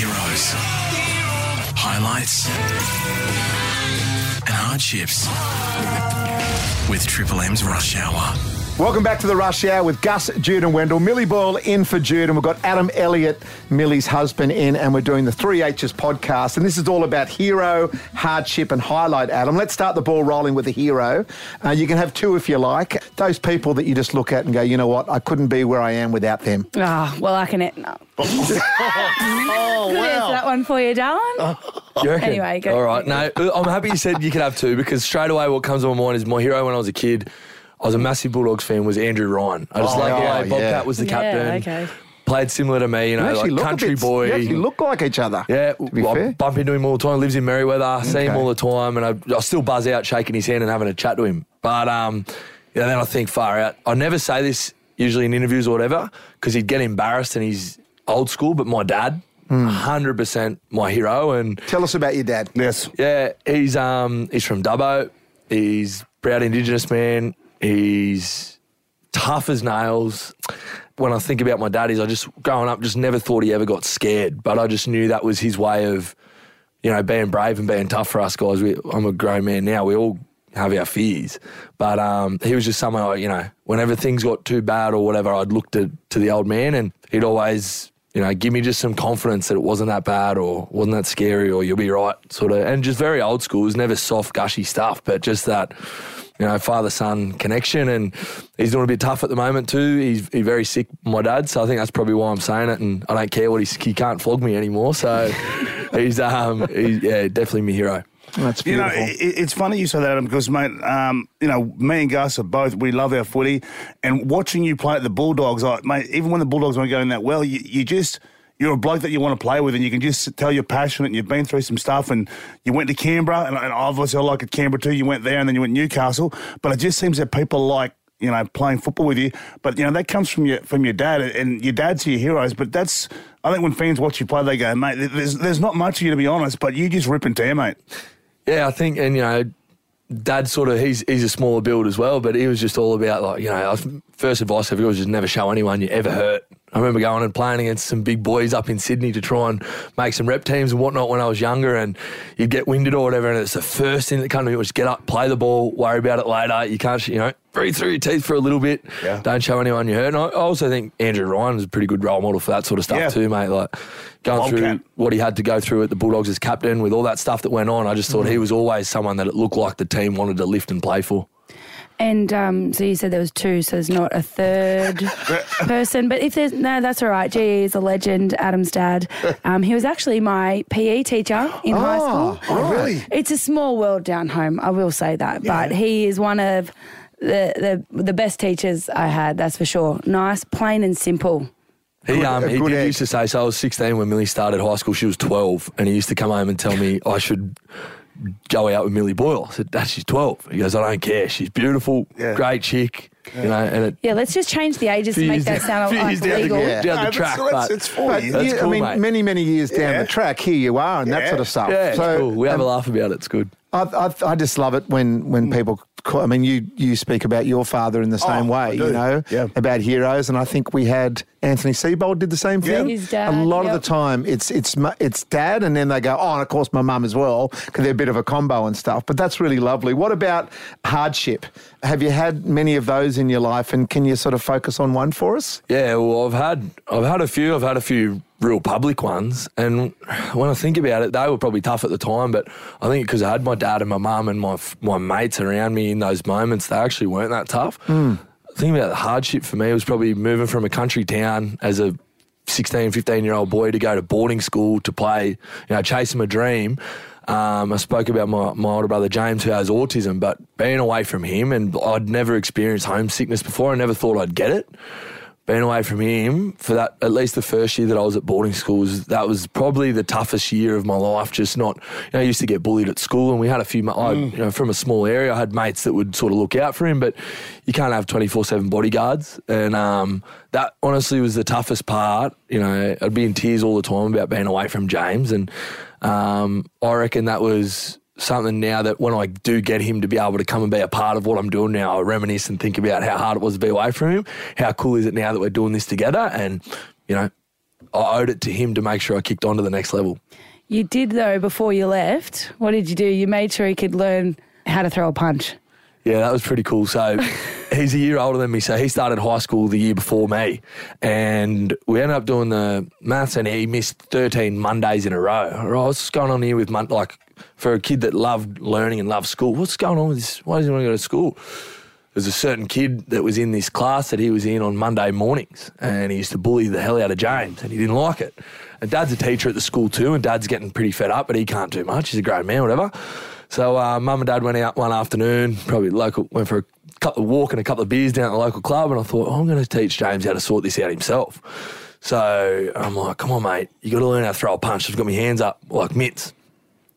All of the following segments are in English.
Heroes. Highlights and hardships with Triple M's Rush Hour. Welcome back to the Rush Hour with Gus, Jude, and Wendell. Millie Boyle in for Jude, and we've got Adam Elliott, Millie's husband, in, and we're doing the 3H's podcast. And this is all about hero, hardship, and highlight, Adam. Let's start the ball rolling with a hero. Uh, you can have two if you like. Those people that you just look at and go, you know what, I couldn't be where I am without them. Ah, well, I can. No. Oh, Good answer that one for you, darling. You reckon? Anyway, go. All right. No, I'm happy you said you could have two because straight away what comes to my mind is my hero when I was a kid. I was a massive Bulldogs fan. Was Andrew Ryan. I just Oh, like the yeah, way Bobcat yeah. was the Yeah, captain. okay. Played similar to me, you You know, actually like a country bit- boy. You actually look like each other. Yeah, to be I fair. bump into him all the time. Lives in Merewether. See him all the time, and I, I still buzz out, shaking his hand and having a chat to him. But um, yeah, then I think far out. I never say this usually in interviews or whatever because he'd get embarrassed and he's old school. But my dad, Hmm. hundred percent my hero, and Tell us about your dad. Yes. yeah, he's um he's from Dubbo. He's proud Indigenous man. He's tough as nails. When I think about my dad, is I just growing up just never thought he ever got scared, but I just knew that was his way of, you know, being brave and being tough for us guys. We, I'm a grown man now. We all have our fears, but um, he was just someone I, you know, whenever things got too bad or whatever, I'd look to to the old man, and he'd always you know, give me just some confidence that it wasn't that bad or wasn't that scary or you'll be right, sort of. And just very old school. It was never soft, gushy stuff, but just that, you know, father son connection. And he's doing a bit tough at the moment too. He's, he's very sick, my dad. So I think that's probably why I'm saying it. And I don't care what he's, he can't flog me anymore. So he's, um, he's, yeah, definitely my hero. That's You know, it, it's funny you say that, Adam, because, mate, um, you know, me and Gus are both, we love our footy. And watching you play at the Bulldogs, like, mate, even when the Bulldogs weren't going that well, you, you just, you're a bloke that you want to play with, and you can just tell you're passionate and you've been through some stuff. And you went to Canberra, and, and obviously I like it Canberra too. You went there and then you went Newcastle. But it just seems that people like, you know, playing football with you. But, you know, that comes from your from your dad, and your dad's your heroes. But that's, I think when fans watch you play, they go, mate, there's, there's not much of you, to be honest, but you just rip and tear, mate. Yeah, I think, and you know, Dad sort of he's he's a smaller build as well, but he was just all about like you know, first advice ever was just never show anyone you ever hurt. I remember going and playing against some big boys up in Sydney to try and make some rep teams and whatnot when I was younger, and you'd get winded or whatever, and it's the first thing that come to me was get up, play the ball, worry about it later. You can't, you know, breathe through your teeth for a little bit. Yeah. Don't show anyone you hurt. And I also think Andrew Ryan is a pretty good role model for that sort of stuff Yeah. too, mate. Like going Wildcat. through what he had to go through at the Bulldogs as captain with all that stuff that went on. I just thought Mm-hmm. he was always someone that it looked like the team wanted to lift and play for. And um, so you said there was two, so there's not a third person. But if there's no, that's all right. GE is a legend. Adam's dad. Um, he was actually my PE teacher in high school. oh, really? It's a small world down home. I will say that. But he is one of the, the the best teachers I had. That's for sure. Nice, plain and simple. He um he good did egg. used to say so. I was 16 when Millie started high school. She was 12, and he used to come home and tell me I should go out with Millie Boyle. I said, "Dad, she's 12." He goes, "I don't care. She's beautiful, Yeah. great chick, you know." And it, Yeah, let's just change the ages to make that down- sound few like years down the- Yeah. down No, the but track, so it's- but it's for But you. That's you- I mean, mate. many, many years down Yeah. the track, here you are, and that sort of stuff. yeah, it's so, cool. We have um, a laugh about it. It's good. I, I, I just love it when, when people. Call, I mean, you you speak about your father in the oh, same Oh, way, you know, Yeah. about heroes, and I think we had Anthony Seibold did the same Yeah. thing. His dad, a lot of the time, it's it's it's dad, and then they go, oh, and of course my mum as well, because they're a bit of a combo and stuff. But that's really lovely. What about hardship? Have you had many of those in your life, and can you sort of focus on one for us? Yeah, well, I've had I've had a few. I've had a few real public ones, and when I think about it, they were probably tough at the time. But I think because I had my dad and my mum and my my mates around me in those moments, they actually weren't that tough. The thing about the hardship for me was probably moving from a country town as a 16, 15 year old boy to go to boarding school to play, you know, chasing my dream. Um, I spoke about my, my older brother James who has autism, but being away from him and I'd never experienced homesickness before. I never thought I'd get it. Being away from him for that, at least the first year that I was at boarding schools, that was probably the toughest year of my life. Just not, you know, I used to get bullied at school, and we had a few, I, you know, from a small area, I had mates that would sort of look out for him, but you can't have 24 7 bodyguards. And um, that honestly was the toughest part. You know, I'd be in tears all the time about being away from James. And um, I reckon that was something now that when I do get him to be able to come and be a part of what I'm doing now, I reminisce and think about how hard it was to be away from him. How cool is it now that we're doing this together? And, you know, I owed it to him to make sure I kicked on to the next level. You did though before you left. What did you do? You made sure he could learn how to throw a punch. Yeah, that was pretty cool. So he's a year older than me. So he started high school the year before me. And we ended up doing the maths and he missed 13 Mondays in a row. Right, what's going on here with, mon- like, for a kid that loved learning and loved school, what's going on with this? Why doesn't he want to go to school? There's a certain kid that was in this class that he was in on Monday mornings and he used to bully the hell out of James and he didn't like it. And dad's a teacher at the school too and dad's getting pretty fed up, but he can't do much. He's a great man, whatever. So uh, mum and dad went out one afternoon, probably local, went for a couple of walk and a couple of beers down at the local club, and I thought, oh, I'm going to teach James how to sort this out himself. So I'm like, come on, mate, you got to learn how to throw a punch. I've got my hands up like mitts,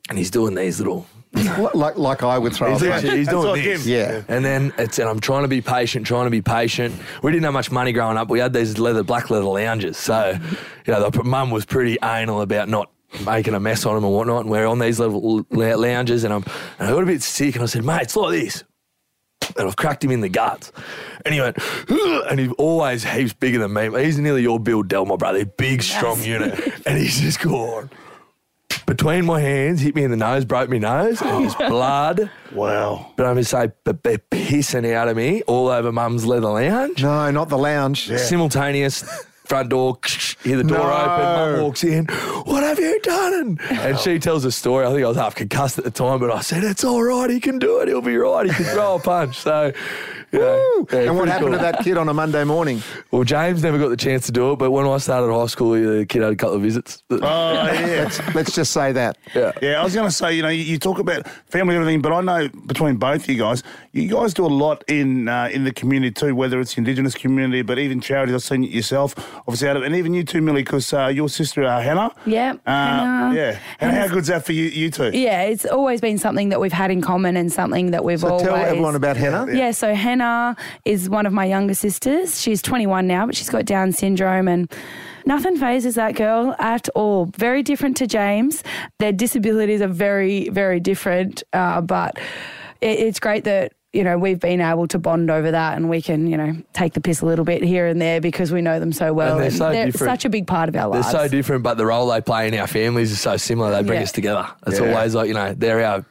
and he's doing these little. like like I would throw. He's, a punch. he's doing like this. him. Yeah. And then it's and I'm trying to be patient, trying to be patient. We didn't have much money growing up. We had these leather black leather lounges, so you know the mum was pretty anal about not making a mess on them and whatnot. And we're on these little lounges, and I'm and I got a bit sick, and I said, mate, it's like this. And I've cracked him in the guts. And he went, and he's always heaps bigger than me. He's nearly your Bill Dell, my brother. Big, strong unit. And he's just gone between my hands, hit me in the nose, broke my nose, and his oh. blood. Wow. But I'm going to say, but they're pissing out of me all over mum's leather lounge. No, not the lounge. Simultaneous. Front door, hear the door No. open. Mum walks in. What have you done? And she tells a story. I think I was half concussed at the time, but I said, "It's all right. He can do it. He'll be right. He can throw a punch." So, yeah, and what happened cool. to that kid on a Monday morning? Well, James never got the chance to do it, but when I started high school, the kid had a couple of visits. Oh, yeah. Let's just say that. yeah. Yeah, I was going to say, you know, you, you talk about family and everything, but I know between both of you guys, you guys do a lot in uh, in the community too, whether it's the Indigenous community, but even charities. I've seen it yourself, obviously, out of, and even you too, Millie, because uh, your sister uh, Hannah. Yeah, Uh, Hannah. Yeah, and how good's that for you, you two? Yeah, it's always been something that we've had in common and something that we've all. So always. tell everyone about Hannah. Yeah, so Hannah is one of my younger sisters. She's 21 now, but she's got Down syndrome and nothing phases that girl at all. Very different to James. Their disabilities are very, very different, uh, but it, it's great that. You know, we've been able to bond over that and we can, you know, take the piss a little bit here and there because we know them so well. And they're so different. such a big part of our lives. They're so different, but the role they play in our families is so similar. They bring Yeah. us together. It's Yeah. always like, you know, they're our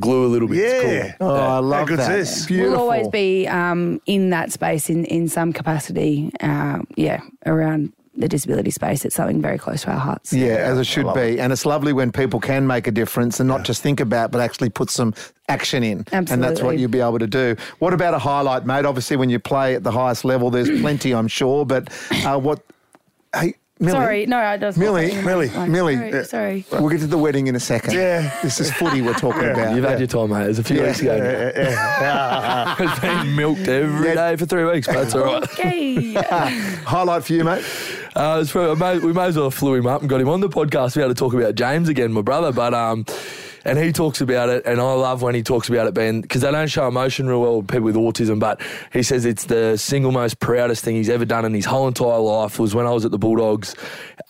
glue a little bit. It's Yeah. cool. Oh, I love good's that. this? Beautiful. We'll always be um, in that space in, in some capacity, uh, yeah, around the disability space. It's something very close to our hearts. Yeah, as it should be. And it's lovely when people can make a difference and not just think about, but actually put some action in. Absolutely. And that's what you'll be able to do. What about a highlight, mate? Obviously, when you play at the highest level, there's plenty, I'm sure. But uh, what. Hey, Millie. Sorry, no, I just Millie, Millie, Millie. Sorry, Yeah. sorry. We'll get to the wedding in a second. Yeah. This is footy we're talking about. You've had your time, mate. It was a few Yeah. weeks ago. Yeah, it's been milked every day for three weeks, but it's all right. Okay. Highlight for you, mate. Uh, probably, we may as well have flew him up and got him on the podcast We had to talk about James again, my brother. But um, and he talks about it, and I love when he talks about it, being because they don't show emotion real well with people with autism. But he says it's the single most proudest thing he's ever done in his whole entire life. Was when I was at the Bulldogs,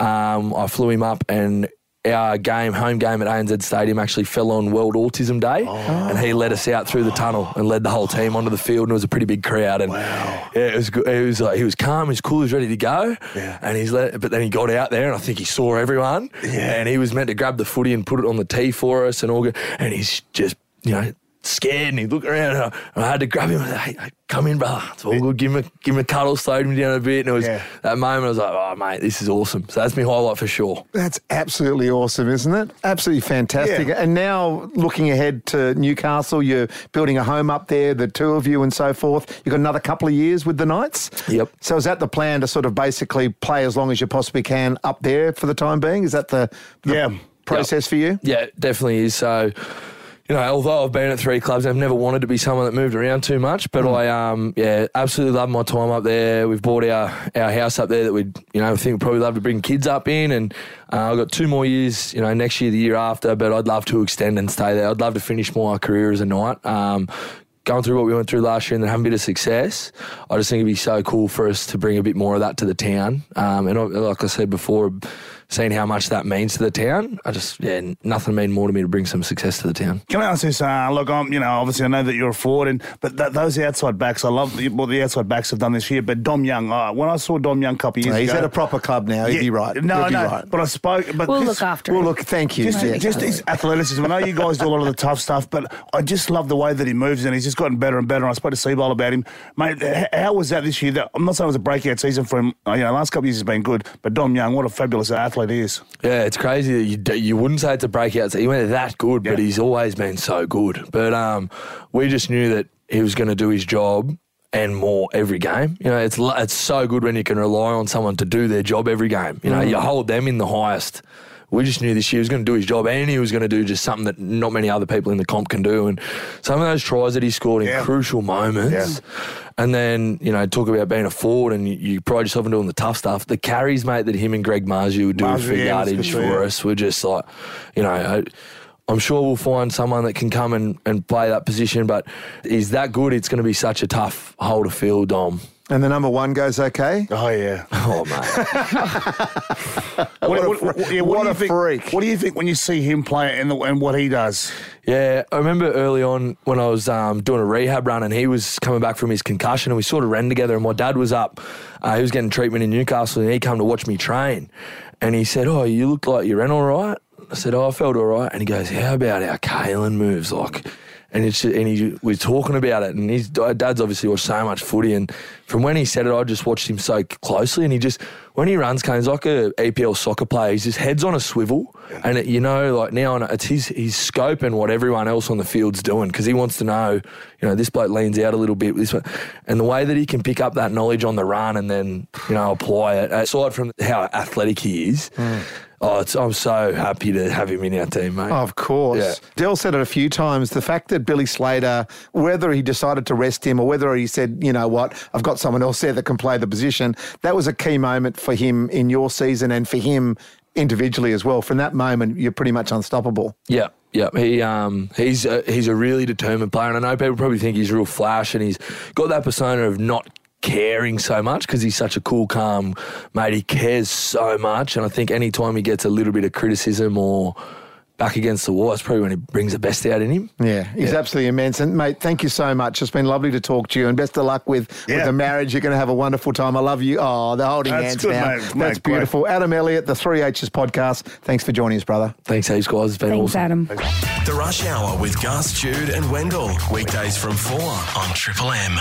um, I flew him up and. Our game, home game at ANZ Stadium, actually fell on World Autism Day, oh. and he led us out through the tunnel and led the whole team onto the field, and it was a pretty big crowd. And yeah, it was good. It was like he was calm, he was cool, he was ready to go. Yeah. And he's let, but then he got out there, and I think he saw everyone. Yeah. And he was meant to grab the footy and put it on the tee for us, and all. And he's just, you know, scared, and he looked around, and I, and I had to grab him. and say, Hey, hey, come in, brother. It's all good. Give him a give him a cuddle, slowed him down a bit, and it was Yeah. that moment. I was like, oh mate, this is awesome. So that's my highlight for sure. That's absolutely awesome, isn't it? Absolutely fantastic. Yeah. And now looking ahead to Newcastle, you're building a home up there, the two of you and so forth. You've got another couple of years with the Knights. Yep. So is that the plan to sort of basically play as long as you possibly can up there for the time being? Is that the, the Yeah. process for you? Yeah, it definitely is. So, you know, although I've been at three clubs, I've never wanted to be someone that moved around too much. But I, um, yeah, absolutely love my time up there. We've bought our, our house up there that we'd, you know, think we'd probably love to bring kids up in. And uh, I've got two more years, you know, next year, the year after. But I'd love to extend and stay there. I'd love to finish my career as a Knight. Um, Going through what we went through last year and then having a bit of success, I just think it'd be so cool for us to bring a bit more of that to the town. Um, and I- like I said before, seeing how much that means to the town. I just yeah, nothing mean more to me to bring some success to the town. Can I ask this? Uh, look, I'm, you know, obviously I know that you're a forward, and but th- those outside backs, I love the, what the outside backs have done this year. But Dom Young, uh, when I saw Dom Young a couple of years He's ago, at a proper club now. He'd be right. No, He'd be no, right. but I spoke. But We'll this- look after Well, him. look, thank you. Just, Yeah. just his athleticism. I know you guys do a lot of the tough stuff, but I just love the way that he moves, and he's just gotten better and better. And I spoke to Seibold about him, mate. How was that this year? That, I'm not saying it was a breakout season for him. Uh, You know, last couple of years has been good, but Dom Young, what a fabulous athlete he is. Yeah, it's crazy that you you wouldn't say it's a breakout. He went that good, but he's always been so good. But um, we just knew that he was going to do his job and more every game. You know, it's it's so good when you can rely on someone to do their job every game. You know, you hold them in the highest. We just knew this year he was going to do his job, and he was going to do just something that not many other people in the comp can do. And some of those tries that he scored in Yeah. crucial moments. And then, you know, talk about being a forward and you, you pride yourself in doing the tough stuff. The carries, mate, that him and Greg Marzhew would do for yeah, yardage for yeah. us were just like, you know, I, I'm sure we'll find someone that can come and, and play that position, but is that good? It's going to be such a tough hole to fill, Dom. And the number one goes okay. Oh yeah. Oh, mate. What, a what- fre- what- yeah, what do you a think, freak. What do you think when you see him play and, the, and what he does? Yeah, I remember early on when I was um, doing a rehab run and he was coming back from his concussion and we sort of ran together and my dad was up. Uh, he was getting treatment in Newcastle and he came to watch me train. And he said, oh, you look like you ran all right. I said, oh, I felt all right. And he goes, how about our Kalyn moves? Like, and it's and he we're talking about it, and his dad's obviously watched so much footy, and from when he said it, I just watched him so closely, and he just when he runs, Kane's like a APL soccer player. He's just head's on a swivel, and it, you know, like now it's his his scope and what everyone else on the field's doing because he wants to know, you know, this bloke leans out a little bit, this one, and the way that he can pick up that knowledge on the run and then you know apply it. Aside from how athletic he is, hmm. oh, it's, I'm so happy to have him in our team, mate. Of course. Yeah. Dell said it a few times. The fact that Billy Slater, whether he decided to rest him or whether he said, you know what, I've got someone else there that can play the position, that was a key moment for him in your season and for him individually as well. From that moment, you're pretty much unstoppable. Yeah, yeah. He um he's a, he's a really determined player, and I know people probably think he's real flash, and he's got that persona of not caring so much because he's such a cool, calm mate. He cares so much, and I think any time he gets a little bit of criticism or back against the wall, that's probably when he brings the best out in him. Yeah, he's absolutely immense. And mate, thank you so much. It's been lovely to talk to you, and best of luck with, with the marriage. You're going to have a wonderful time. I love you. Oh, they're holding That's hands good, now. mate. That's Mate, great. beautiful. Adam Elliott, the Three H's podcast. Thanks for joining us, brother. Thanks, heaps, guys. It's been Thanks, awesome. Adam. The Rush Hour with Gus, Jude, and Wendell. Weekdays from 4 on Triple M.